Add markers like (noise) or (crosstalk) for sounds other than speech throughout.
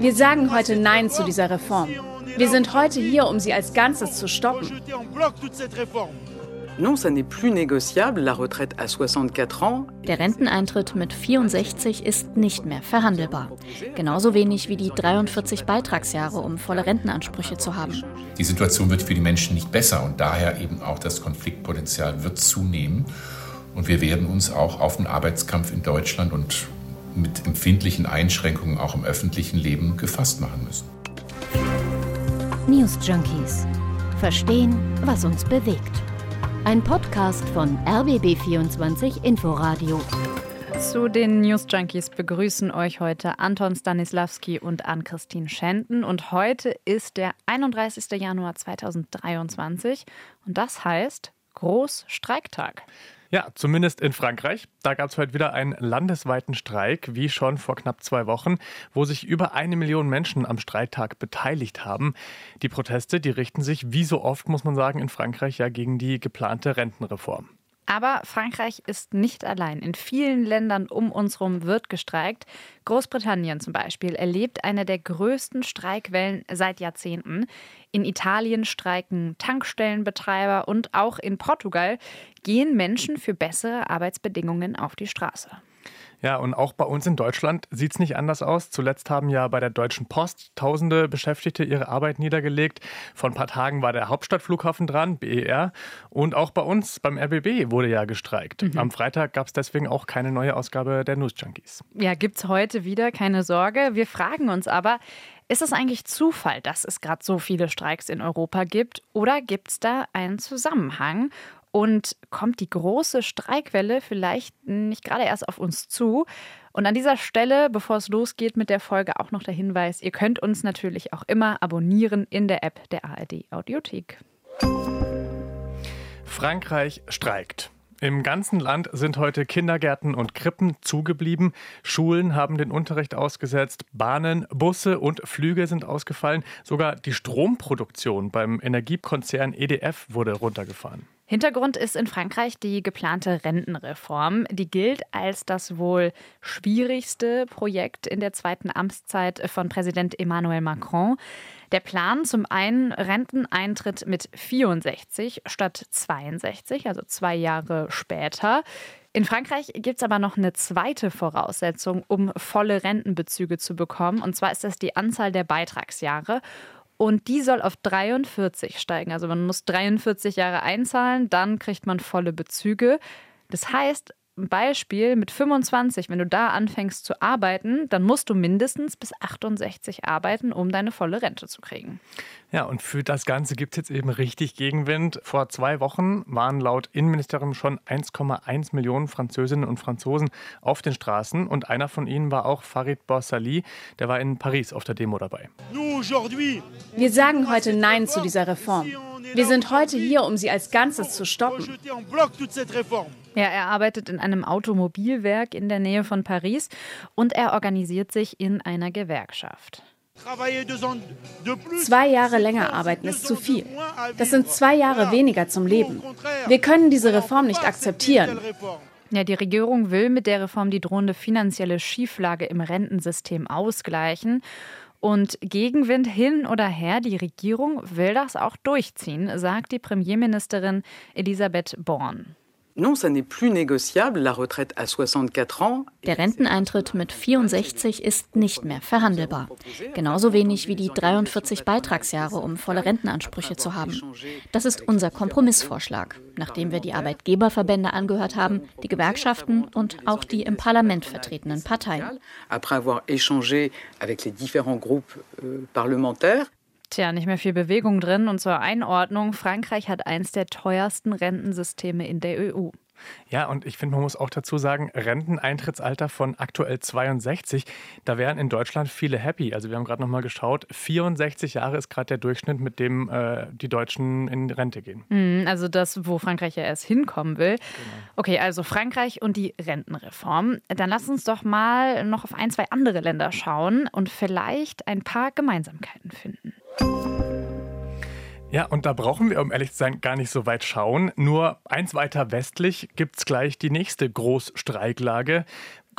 Wir sagen heute Nein zu dieser Reform. Wir sind heute hier, um sie als Ganzes zu stoppen. Non, ça n'est plus négociable, la retraite à 64 ans. Der Renteneintritt mit 64 ist nicht mehr verhandelbar. Genauso wenig wie die 43 Beitragsjahre, um volle Rentenansprüche zu haben. Die Situation wird für die Menschen nicht besser und daher eben auch das Konfliktpotenzial wird zunehmen. Und wir werden uns auch auf den Arbeitskampf in Deutschland und mit empfindlichen Einschränkungen auch im öffentlichen Leben gefasst machen müssen. News Junkies. Verstehen, was uns bewegt. Ein Podcast von RBB24 Inforadio. Zu den News Junkies begrüßen euch heute Anton Stanislawski und Ann-Christine Schenten. Und heute ist der 31. Januar 2023 und das heißt Großstreiktag. Ja, zumindest in Frankreich. Da gab es heute wieder einen landesweiten Streik, wie schon vor knapp zwei Wochen, wo sich über eine Million Menschen am Streiktag beteiligt haben. Die Proteste, die richten sich, wie so oft, muss man sagen, in Frankreich ja gegen die geplante Rentenreform. Aber Frankreich ist nicht allein. In vielen Ländern um uns herum wird gestreikt. Großbritannien zum Beispiel erlebt eine der größten Streikwellen seit Jahrzehnten. In Italien streiken Tankstellenbetreiber und auch in Portugal gehen Menschen für bessere Arbeitsbedingungen auf die Straße. Ja, und auch bei uns in Deutschland sieht es nicht anders aus. Zuletzt haben ja bei der Deutschen Post tausende Beschäftigte ihre Arbeit niedergelegt. Vor ein paar Tagen war der Hauptstadtflughafen dran, BER. Und auch bei uns beim RBB wurde ja gestreikt. Mhm. Am Freitag gab es deswegen auch keine neue Ausgabe der News Junkies. Ja, gibt es heute wieder, keine Sorge. Wir fragen uns aber, ist es eigentlich Zufall, dass es gerade so viele Streiks in Europa gibt? Oder gibt es da einen Zusammenhang? Und kommt die große Streikwelle vielleicht nicht gerade erst auf uns zu? Und an dieser Stelle, bevor es losgeht mit der Folge, auch noch der Hinweis, ihr könnt uns natürlich auch immer abonnieren in der App der ARD Audiothek. Frankreich streikt. Im ganzen Land sind heute Kindergärten und Krippen zugeblieben. Schulen haben den Unterricht ausgesetzt. Bahnen, Busse und Flüge sind ausgefallen. Sogar die Stromproduktion beim Energiekonzern EDF wurde runtergefahren. Hintergrund ist in Frankreich die geplante Rentenreform. Die gilt als das wohl schwierigste Projekt in der zweiten Amtszeit von Präsident Emmanuel Macron. Der Plan zum einen Renteneintritt mit 64 statt 62, also zwei Jahre später. In Frankreich gibt es aber noch eine zweite Voraussetzung, um volle Rentenbezüge zu bekommen. Und zwar ist das die Anzahl der Beitragsjahre. Und die soll auf 43 steigen. Also man muss 43 Jahre einzahlen, dann kriegt man volle Bezüge. Das heißt, Beispiel mit 25, wenn du da anfängst zu arbeiten, dann musst du mindestens bis 68 arbeiten, um deine volle Rente zu kriegen. Ja, und für das Ganze gibt es jetzt eben richtig Gegenwind. Vor zwei Wochen waren laut Innenministerium schon 1,1 Millionen Französinnen und Franzosen auf den Straßen. Und einer von ihnen war auch Farid Borsali, der war in Paris auf der Demo dabei. Wir sagen heute Nein zu dieser Reform. Wir sind heute hier, um sie als Ganzes zu stoppen. Ja, er arbeitet in einem Automobilwerk in der Nähe von Paris und er organisiert sich in einer Gewerkschaft. Zwei Jahre länger arbeiten ist zu viel. Das sind zwei Jahre weniger zum Leben. Wir können diese Reform nicht akzeptieren. Ja, die Regierung will mit der Reform die drohende finanzielle Schieflage im Rentensystem ausgleichen. Und Gegenwind hin oder her, die Regierung will das auch durchziehen, sagt die Premierministerin Elisabeth Born. Non, ça n'est plus négociable, la retraite à 64 ans. Der Renteneintritt mit 64 ist nicht mehr verhandelbar. Genauso wenig wie die 43 Beitragsjahre, um volle Rentenansprüche zu haben. Das ist unser Kompromissvorschlag, nachdem wir die Arbeitgeberverbände angehört haben, die Gewerkschaften und auch die im Parlament vertretenen Parteien. Tja, nicht mehr viel Bewegung drin. Und zur Einordnung, Frankreich hat eins der teuersten Rentensysteme in der EU. Ja, und ich finde, man muss auch dazu sagen, Renteneintrittsalter von aktuell 62, da wären in Deutschland viele happy. Also wir haben gerade noch mal geschaut, 64 Jahre ist gerade der Durchschnitt, mit dem äh, die Deutschen in Rente gehen. Mhm, also das, wo Frankreich ja erst hinkommen will. Genau. Okay, also Frankreich und die Rentenreform. Dann lass uns doch mal noch auf ein, zwei andere Länder schauen und vielleicht ein paar Gemeinsamkeiten finden. Ja, und da brauchen wir, um ehrlich zu sein, gar nicht so weit schauen. Nur eins weiter westlich gibt es gleich die nächste Großstreiklage.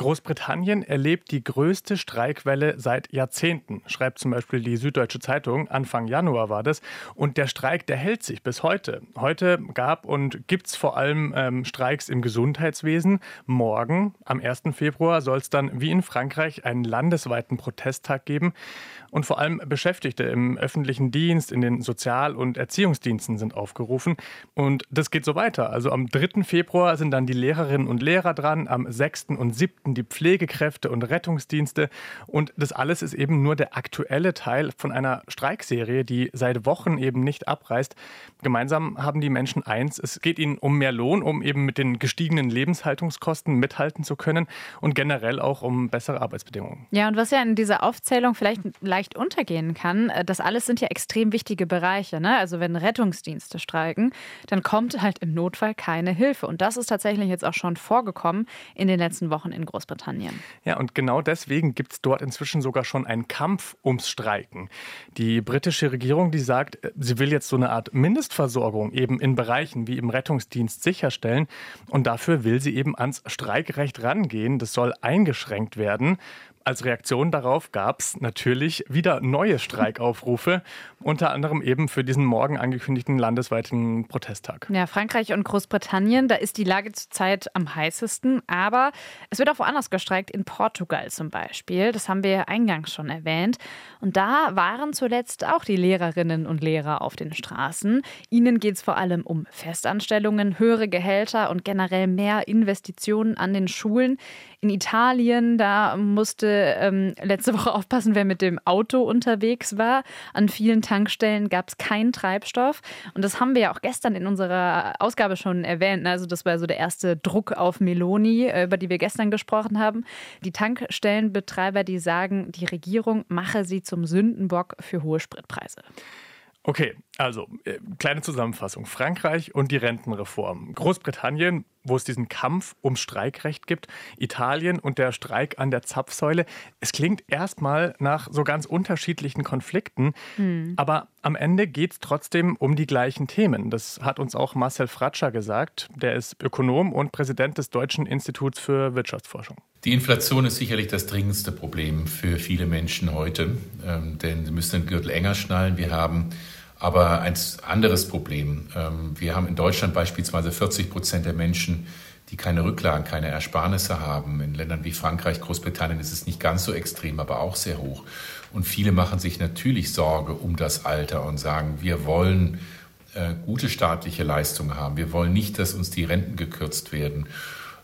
Großbritannien erlebt die größte Streikwelle seit Jahrzehnten, schreibt zum Beispiel die Süddeutsche Zeitung. Anfang Januar war das. Und der Streik, der hält sich bis heute. Heute gab und gibt es vor allem ähm, Streiks im Gesundheitswesen. Morgen, am 1. Februar, soll es dann wie in Frankreich einen landesweiten Protesttag geben. Und vor allem Beschäftigte im öffentlichen Dienst, in den Sozial- und Erziehungsdiensten sind aufgerufen. Und das geht so weiter. Also am 3. Februar sind dann die Lehrerinnen und Lehrer dran, am 6. und 7. die Pflegekräfte und Rettungsdienste. Und das alles ist eben nur der aktuelle Teil von einer Streikserie, die seit Wochen eben nicht abreißt. Gemeinsam haben die Menschen eins, es geht ihnen um mehr Lohn, um eben mit den gestiegenen Lebenshaltungskosten mithalten zu können und generell auch um bessere Arbeitsbedingungen. Ja, und was ja in dieser Aufzählung vielleicht leicht leicht untergehen kann. Äh, das alles sind ja extrem wichtige Bereiche. Ne? Also wenn Rettungsdienste streiken, dann kommt halt im Notfall keine Hilfe. Und das ist tatsächlich jetzt auch schon vorgekommen in den letzten Wochen in Großbritannien. Ja, und genau deswegen gibt es dort inzwischen sogar schon einen Kampf ums Streiken. Die britische Regierung, die sagt, äh, sie will jetzt so eine Art Mindestversorgung eben in Bereichen wie im Rettungsdienst sicherstellen. Und dafür will sie eben ans Streikrecht rangehen. Das soll eingeschränkt werden. Als Reaktion darauf gab es natürlich wieder neue Streikaufrufe, unter anderem eben für diesen morgen angekündigten landesweiten Protesttag. Ja, Frankreich und Großbritannien, da ist die Lage zurzeit am heißesten, aber es wird auch woanders gestreikt, in Portugal zum Beispiel. Das haben wir eingangs schon erwähnt. Und da waren zuletzt auch die Lehrerinnen und Lehrer auf den Straßen. Ihnen geht es vor allem um Festanstellungen, höhere Gehälter und generell mehr Investitionen an den Schulen. In Italien, da musste ähm, letzte Woche aufpassen, wer mit dem Auto unterwegs war. An vielen Tankstellen gab es keinen Treibstoff. Und das haben wir ja auch gestern in unserer Ausgabe schon erwähnt. Also das war so der erste Druck auf Meloni, äh, über die wir gestern gesprochen haben. Die Tankstellenbetreiber, die sagen, die Regierung mache sie zum Sündenbock für hohe Spritpreise. Okay, also äh, kleine Zusammenfassung. Frankreich und die Rentenreform. Großbritannien, wo es diesen Kampf ums Streikrecht gibt. Italien und der Streik an der Zapfsäule. Es klingt erstmal nach so ganz unterschiedlichen Konflikten, hm. aber am Ende geht es trotzdem um die gleichen Themen. Das hat uns auch Marcel Fratscher gesagt. Der ist Ökonom und Präsident des Deutschen Instituts für Wirtschaftsforschung. Die Inflation ist sicherlich das dringendste Problem für viele Menschen heute, ähm, denn sie müssen den Gürtel enger schnallen. Wir haben aber ein anderes Problem. Ähm, wir haben in Deutschland beispielsweise 40 Prozent der Menschen, die keine Rücklagen, keine Ersparnisse haben. In Ländern wie Frankreich, Großbritannien ist es nicht ganz so extrem, aber auch sehr hoch. Und viele machen sich natürlich Sorge um das Alter und sagen, wir wollen äh, gute staatliche Leistungen haben. Wir wollen nicht, dass uns die Renten gekürzt werden.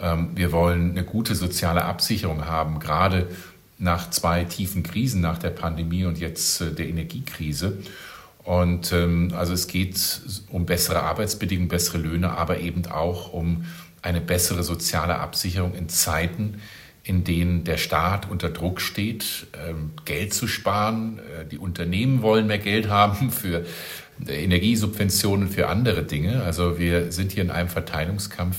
Ähm, wir wollen eine gute soziale Absicherung haben, gerade nach zwei tiefen Krisen, nach der Pandemie und jetzt äh, der Energiekrise. Und ähm, also es geht um bessere Arbeitsbedingungen, bessere Löhne, aber eben auch um eine bessere soziale Absicherung in Zeiten, in denen der Staat unter Druck steht, ähm, Geld zu sparen. Äh, die Unternehmen wollen mehr Geld haben (laughs) für Energiesubventionen, für andere Dinge. Also wir sind hier in einem Verteilungskampf,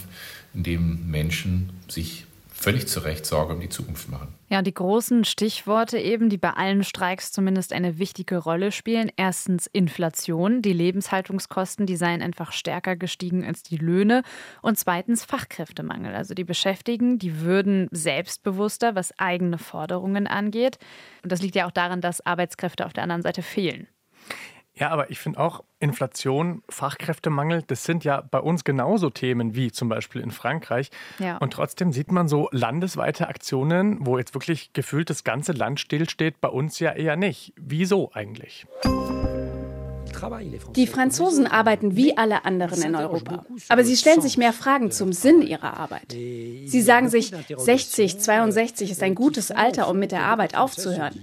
in dem Menschen sich völlig zu Recht Sorge um die Zukunft machen. Ja, die großen Stichworte eben, die bei allen Streiks zumindest eine wichtige Rolle spielen. Erstens Inflation, die Lebenshaltungskosten, die seien einfach stärker gestiegen als die Löhne. Und zweitens Fachkräftemangel. Also die Beschäftigten, die würden selbstbewusster, was eigene Forderungen angeht. Und das liegt ja auch daran, dass Arbeitskräfte auf der anderen Seite fehlen. Ja, aber ich finde auch Inflation, Fachkräftemangel, das sind ja bei uns genauso Themen wie zum Beispiel in Frankreich. Ja. Und trotzdem sieht man so landesweite Aktionen, wo jetzt wirklich gefühlt das ganze Land stillsteht, bei uns ja eher nicht. Wieso eigentlich? Die Franzosen arbeiten wie alle anderen in Europa. Aber sie stellen sich mehr Fragen zum Sinn ihrer Arbeit. Sie sagen sich, 60, 62 ist ein gutes Alter, um mit der Arbeit aufzuhören.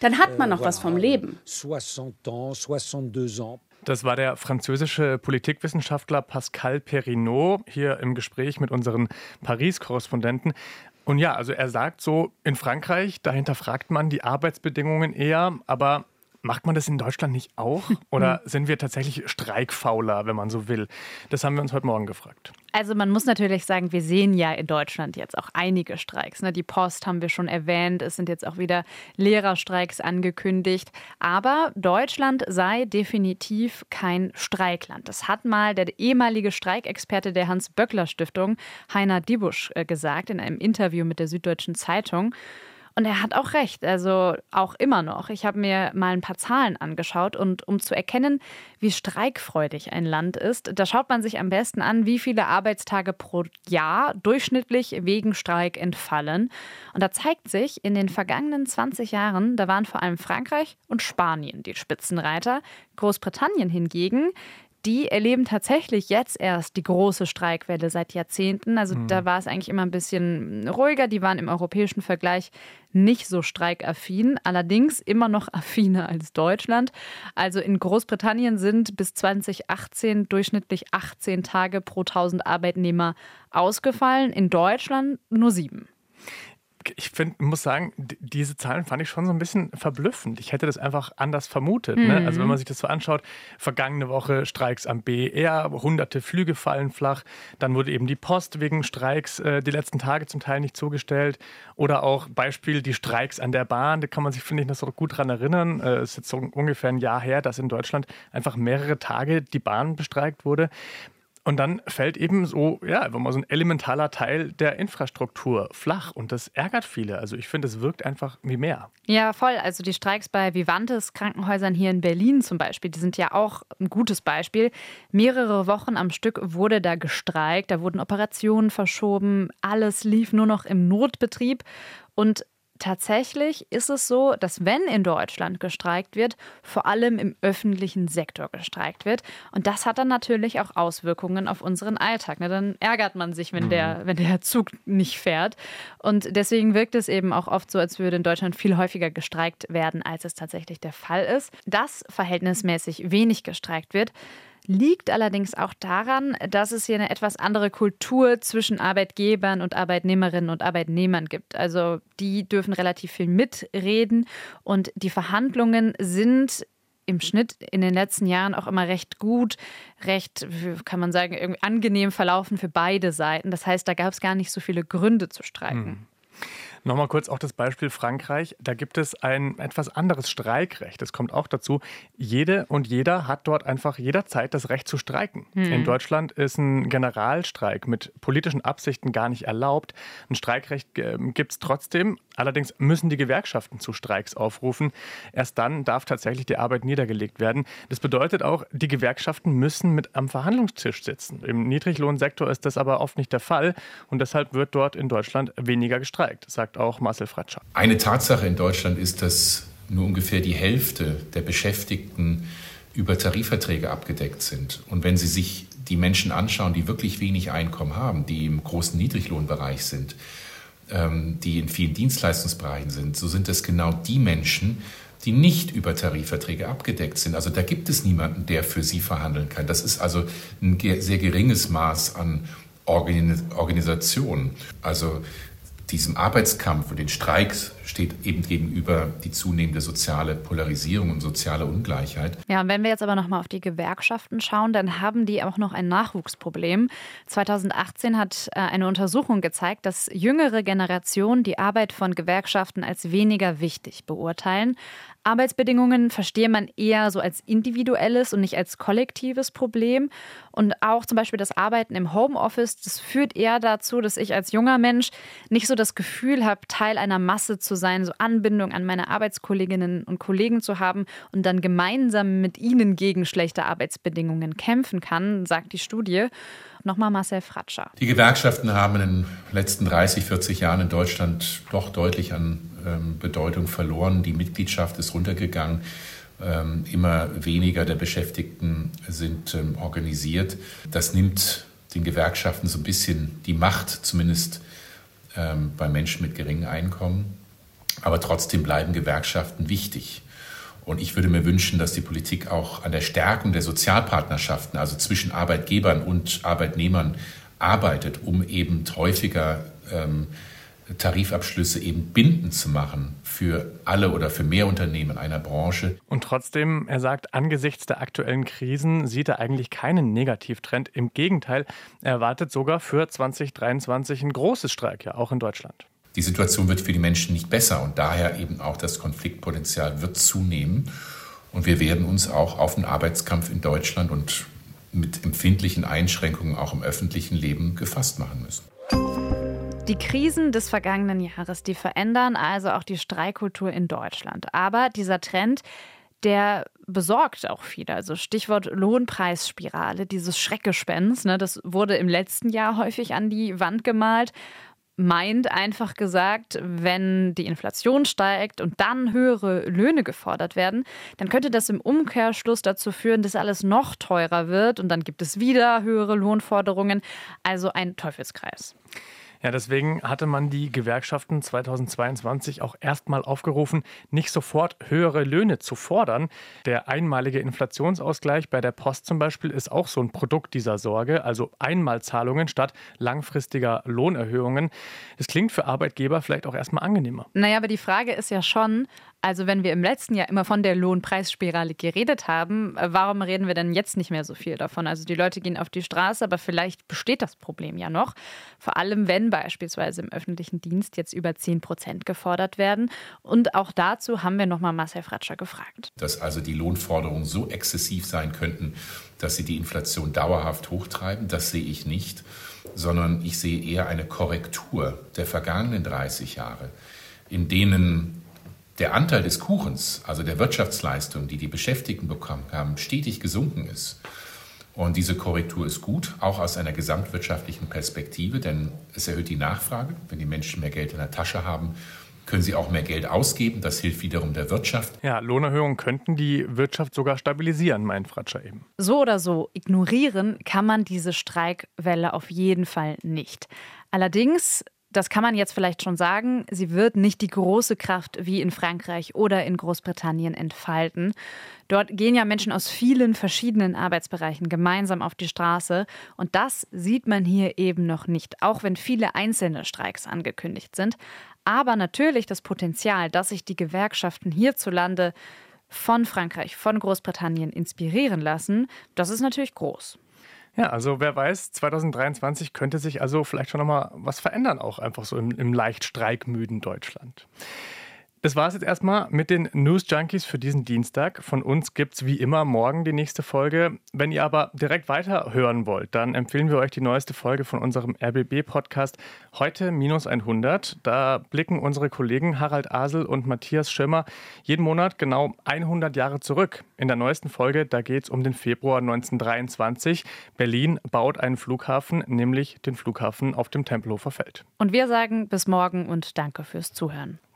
Dann hat man noch was vom Leben. Das war der französische Politikwissenschaftler Pascal Perrinot hier im Gespräch mit unseren Paris-Korrespondenten. Und ja, also er sagt so, in Frankreich, dahinter fragt man die Arbeitsbedingungen eher, aber Macht man das in Deutschland nicht auch? (laughs) Oder sind wir tatsächlich streikfauler, wenn man so will? Das haben wir uns heute Morgen gefragt. Also man muss natürlich sagen, wir sehen ja in Deutschland jetzt auch einige Streiks. Ne? Die Post haben wir schon erwähnt, es sind jetzt auch wieder Lehrerstreiks angekündigt. Aber Deutschland sei definitiv kein Streikland. Das hat mal der ehemalige Streikexperte der Hans-Böckler-Stiftung, Heiner Dibusch, äh, gesagt in einem Interview mit der Süddeutschen Zeitung. Und er hat auch recht, also auch immer noch. Ich habe mir mal ein paar Zahlen angeschaut und um zu erkennen, wie streikfreudig ein Land ist, da schaut man sich am besten an, wie viele Arbeitstage pro Jahr durchschnittlich wegen Streik entfallen. Und da zeigt sich, in den vergangenen 20 Jahren, da waren vor allem Frankreich und Spanien die Spitzenreiter. Großbritannien hingegen, die erleben tatsächlich jetzt erst die große Streikwelle seit Jahrzehnten. Also mhm. da war es eigentlich immer ein bisschen ruhiger. Die waren im europäischen Vergleich nicht so streikaffin, allerdings immer noch (laughs) affiner als Deutschland. Also in Großbritannien sind bis 2018 durchschnittlich 18 Tage pro 1000 Arbeitnehmer ausgefallen, in Deutschland nur sieben ich find, muss sagen, diese Zahlen fand ich schon so ein bisschen verblüffend. Ich hätte das einfach anders vermutet. Mhm. Ne? Also wenn man sich das so anschaut, vergangene Woche Streiks am BER, hunderte Flüge fallen flach, dann wurde eben die Post wegen Streiks äh, die letzten Tage zum Teil nicht zugestellt. Oder auch Beispiel die Streiks an der Bahn, da kann man sich, finde ich, noch so gut dran erinnern. Es äh, ist jetzt so ungefähr ein Jahr her, dass in Deutschland einfach mehrere Tage die Bahn bestreikt wurde. Und dann fällt eben so, ja, einfach mal so ein elementaler Teil der Infrastruktur flach. Und das ärgert viele. Also ich finde, es wirkt einfach wie mehr. Ja, voll. Also die Streiks bei Vivantes Krankenhäusern hier in Berlin zum Beispiel, die sind ja auch ein gutes Beispiel. Mehrere Wochen am Stück wurde da gestreikt, da wurden Operationen verschoben, alles lief nur noch im Notbetrieb. Und Tatsächlich ist es so, dass wenn in Deutschland gestreikt wird, vor allem im öffentlichen Sektor gestreikt wird. Und das hat dann natürlich auch Auswirkungen auf unseren Alltag. Ne? Dann ärgert man sich, wenn der, mhm. wenn der Zug nicht fährt. Und deswegen wirkt es eben auch oft so, als würde in Deutschland viel häufiger gestreikt werden, als es tatsächlich der Fall ist. Dass verhältnismäßig wenig gestreikt wird, liegt allerdings auch daran, dass es hier eine etwas andere Kultur zwischen Arbeitgebern und Arbeitnehmerinnen und Arbeitnehmern gibt. Also die dürfen relativ viel mitreden und die Verhandlungen sind im Schnitt in den letzten Jahren auch immer recht gut, recht, kann man sagen, irgendwie angenehm verlaufen für beide Seiten. Das heißt, da gab es gar nicht so viele Gründe zu streiken. Hm. Nochmal kurz auch das Beispiel Frankreich. Da gibt es ein etwas anderes Streikrecht. Das kommt auch dazu. Jede und jeder hat dort einfach jederzeit das Recht zu streiken. Hm. In Deutschland ist ein Generalstreik mit politischen Absichten gar nicht erlaubt. Ein Streikrecht ähm, gibt es trotzdem. Allerdings müssen die Gewerkschaften zu Streiks aufrufen. Erst dann darf tatsächlich die Arbeit niedergelegt werden. Das bedeutet auch, die Gewerkschaften müssen mit am Verhandlungstisch sitzen. Im Niedriglohnsektor ist das aber oft nicht der Fall und deshalb wird dort in Deutschland weniger gestreikt, sagt sagt auch Marcel Fratscher. Eine Tatsache in Deutschland ist, dass nur ungefähr die Hälfte der Beschäftigten über Tarifverträge abgedeckt sind. Und wenn Sie sich die Menschen anschauen, die wirklich wenig Einkommen haben, die im großen Niedriglohnbereich sind, ähm, die in vielen Dienstleistungsbereichen sind, so sind es genau die Menschen, die nicht über Tarifverträge abgedeckt sind. Also da gibt es niemanden, der für sie verhandeln kann. Das ist also ein sehr geringes Maß an Organisation. Also diesem Arbeitskampf und den Streiks steht eben gegenüber die zunehmende soziale Polarisierung und soziale Ungleichheit. Ja, und wenn wir jetzt aber nochmal auf die Gewerkschaften schauen, dann haben die auch noch ein Nachwuchsproblem. 2018 hat äh, eine Untersuchung gezeigt, dass jüngere Generationen die Arbeit von Gewerkschaften als weniger wichtig beurteilen. Arbeitsbedingungen verstehe man eher so als individuelles und nicht als kollektives Problem. Und auch zum Beispiel das Arbeiten im Homeoffice, das führt eher dazu, dass ich als junger Mensch nicht so das Gefühl habe, Teil einer Masse zu sein, so Anbindung an meine Arbeitskolleginnen und Kollegen zu haben und dann gemeinsam mit ihnen gegen schlechte Arbeitsbedingungen kämpfen kann, sagt die Studie. Nochmal Marcel Fratscher. Die Gewerkschaften haben in den letzten 30, 40 Jahren in Deutschland doch deutlich an ähm, Bedeutung verloren. Die Mitgliedschaft ist runtergegangen. Ähm, immer weniger der Beschäftigten sind ähm, organisiert. Das nimmt den Gewerkschaften so ein bisschen die Macht, zumindest bei Menschen mit geringem Einkommen. Aber trotzdem bleiben Gewerkschaften wichtig. Und ich würde mir wünschen, dass die Politik auch an der Stärkung der Sozialpartnerschaften, also zwischen Arbeitgebern und Arbeitnehmern, arbeitet, um eben häufiger ähm, Tarifabschlüsse eben bindend zu machen für alle oder für mehr Unternehmen einer Branche. Und trotzdem, er sagt, angesichts der aktuellen Krisen sieht er eigentlich keinen Negativtrend. Im Gegenteil, er erwartet sogar für 2023 ein großes Streik, ja auch in Deutschland. Die Situation wird für die Menschen nicht besser und daher eben auch das Konfliktpotenzial wird zunehmen. Und wir werden uns auch auf den Arbeitskampf in Deutschland und mit empfindlichen Einschränkungen auch im öffentlichen Leben gefasst machen müssen. Die Krisen des vergangenen Jahres, die verändern also auch die Streikkultur in Deutschland. Aber dieser Trend, der besorgt auch viele. Also Stichwort Lohnpreisspirale, dieses Schreckgespenst, ne, das wurde im letzten Jahr häufig an die Wand gemalt meint einfach gesagt, wenn die Inflation steigt und dann höhere Löhne gefordert werden, dann könnte das im Umkehrschluss dazu führen, dass alles noch teurer wird und dann gibt es wieder höhere Lohnforderungen. Also ein Teufelskreis. Ja, deswegen hatte man die Gewerkschaften 2022 auch erstmal aufgerufen, nicht sofort höhere Löhne zu fordern. Der einmalige Inflationsausgleich bei der Post zum Beispiel ist auch so ein Produkt dieser Sorge, also Einmalzahlungen statt langfristiger Lohnerhöhungen. Das klingt für Arbeitgeber vielleicht auch erstmal angenehmer. Naja, aber die Frage ist ja schon, also wenn wir im letzten Jahr immer von der Lohnpreisspirale geredet haben, äh, warum reden wir denn jetzt nicht mehr so viel davon? Also die Leute gehen auf die Straße, aber vielleicht besteht das Problem ja noch. Vor allem, wenn beispielsweise im öffentlichen Dienst jetzt über 10 Prozent gefordert werden. Und auch dazu haben wir nochmal Marcel Fratscher gefragt. Dass also die Lohnforderungen so exzessiv sein könnten, dass sie die Inflation dauerhaft hochtreiben, das sehe ich nicht, sondern ich sehe eher eine Korrektur der vergangenen 30 Jahre, in denen der Anteil des Kuchens, also der Wirtschaftsleistung, die die Beschäftigten bekommen haben, stetig gesunken ist. Und diese Korrektur ist gut, auch aus einer gesamtwirtschaftlichen Perspektive, denn es erhöht die Nachfrage. Wenn die Menschen mehr Geld in der Tasche haben, können sie auch mehr Geld ausgeben. Das hilft wiederum der Wirtschaft. Ja, Lohnerhöhungen könnten die Wirtschaft sogar stabilisieren, meint Fratscher eben. So oder so, ignorieren kann man diese Streikwelle auf jeden Fall nicht. Allerdings das kann man jetzt vielleicht schon sagen, sie wird nicht die große Kraft wie in Frankreich oder in Großbritannien entfalten. Dort gehen ja Menschen aus vielen verschiedenen Arbeitsbereichen gemeinsam auf die Straße und das sieht man hier eben noch nicht, auch wenn viele einzelne Streiks angekündigt sind. Aber natürlich das Potenzial, dass sich die Gewerkschaften hierzulande von Frankreich, von Großbritannien inspirieren lassen, das ist natürlich groß. Ja, also wer weiß, 2023 könnte sich also vielleicht schon nochmal was verändern, auch einfach so im, im leicht streikmüden Deutschland. Das war es jetzt erstmal mit den News Junkies für diesen Dienstag. Von uns gibt es wie immer morgen die nächste Folge. Wenn ihr aber direkt weiter hören wollt, dann empfehlen wir euch die neueste Folge von unserem RBB-Podcast Heute minus 100. Da blicken unsere Kollegen Harald Asel und Matthias Schirmer jeden Monat genau 100 Jahre zurück. In der neuesten Folge, da geht es um den Februar 1923. Berlin baut einen Flughafen, nämlich den Flughafen auf dem Tempelhofer Feld. Und wir sagen bis morgen und danke fürs Zuhören.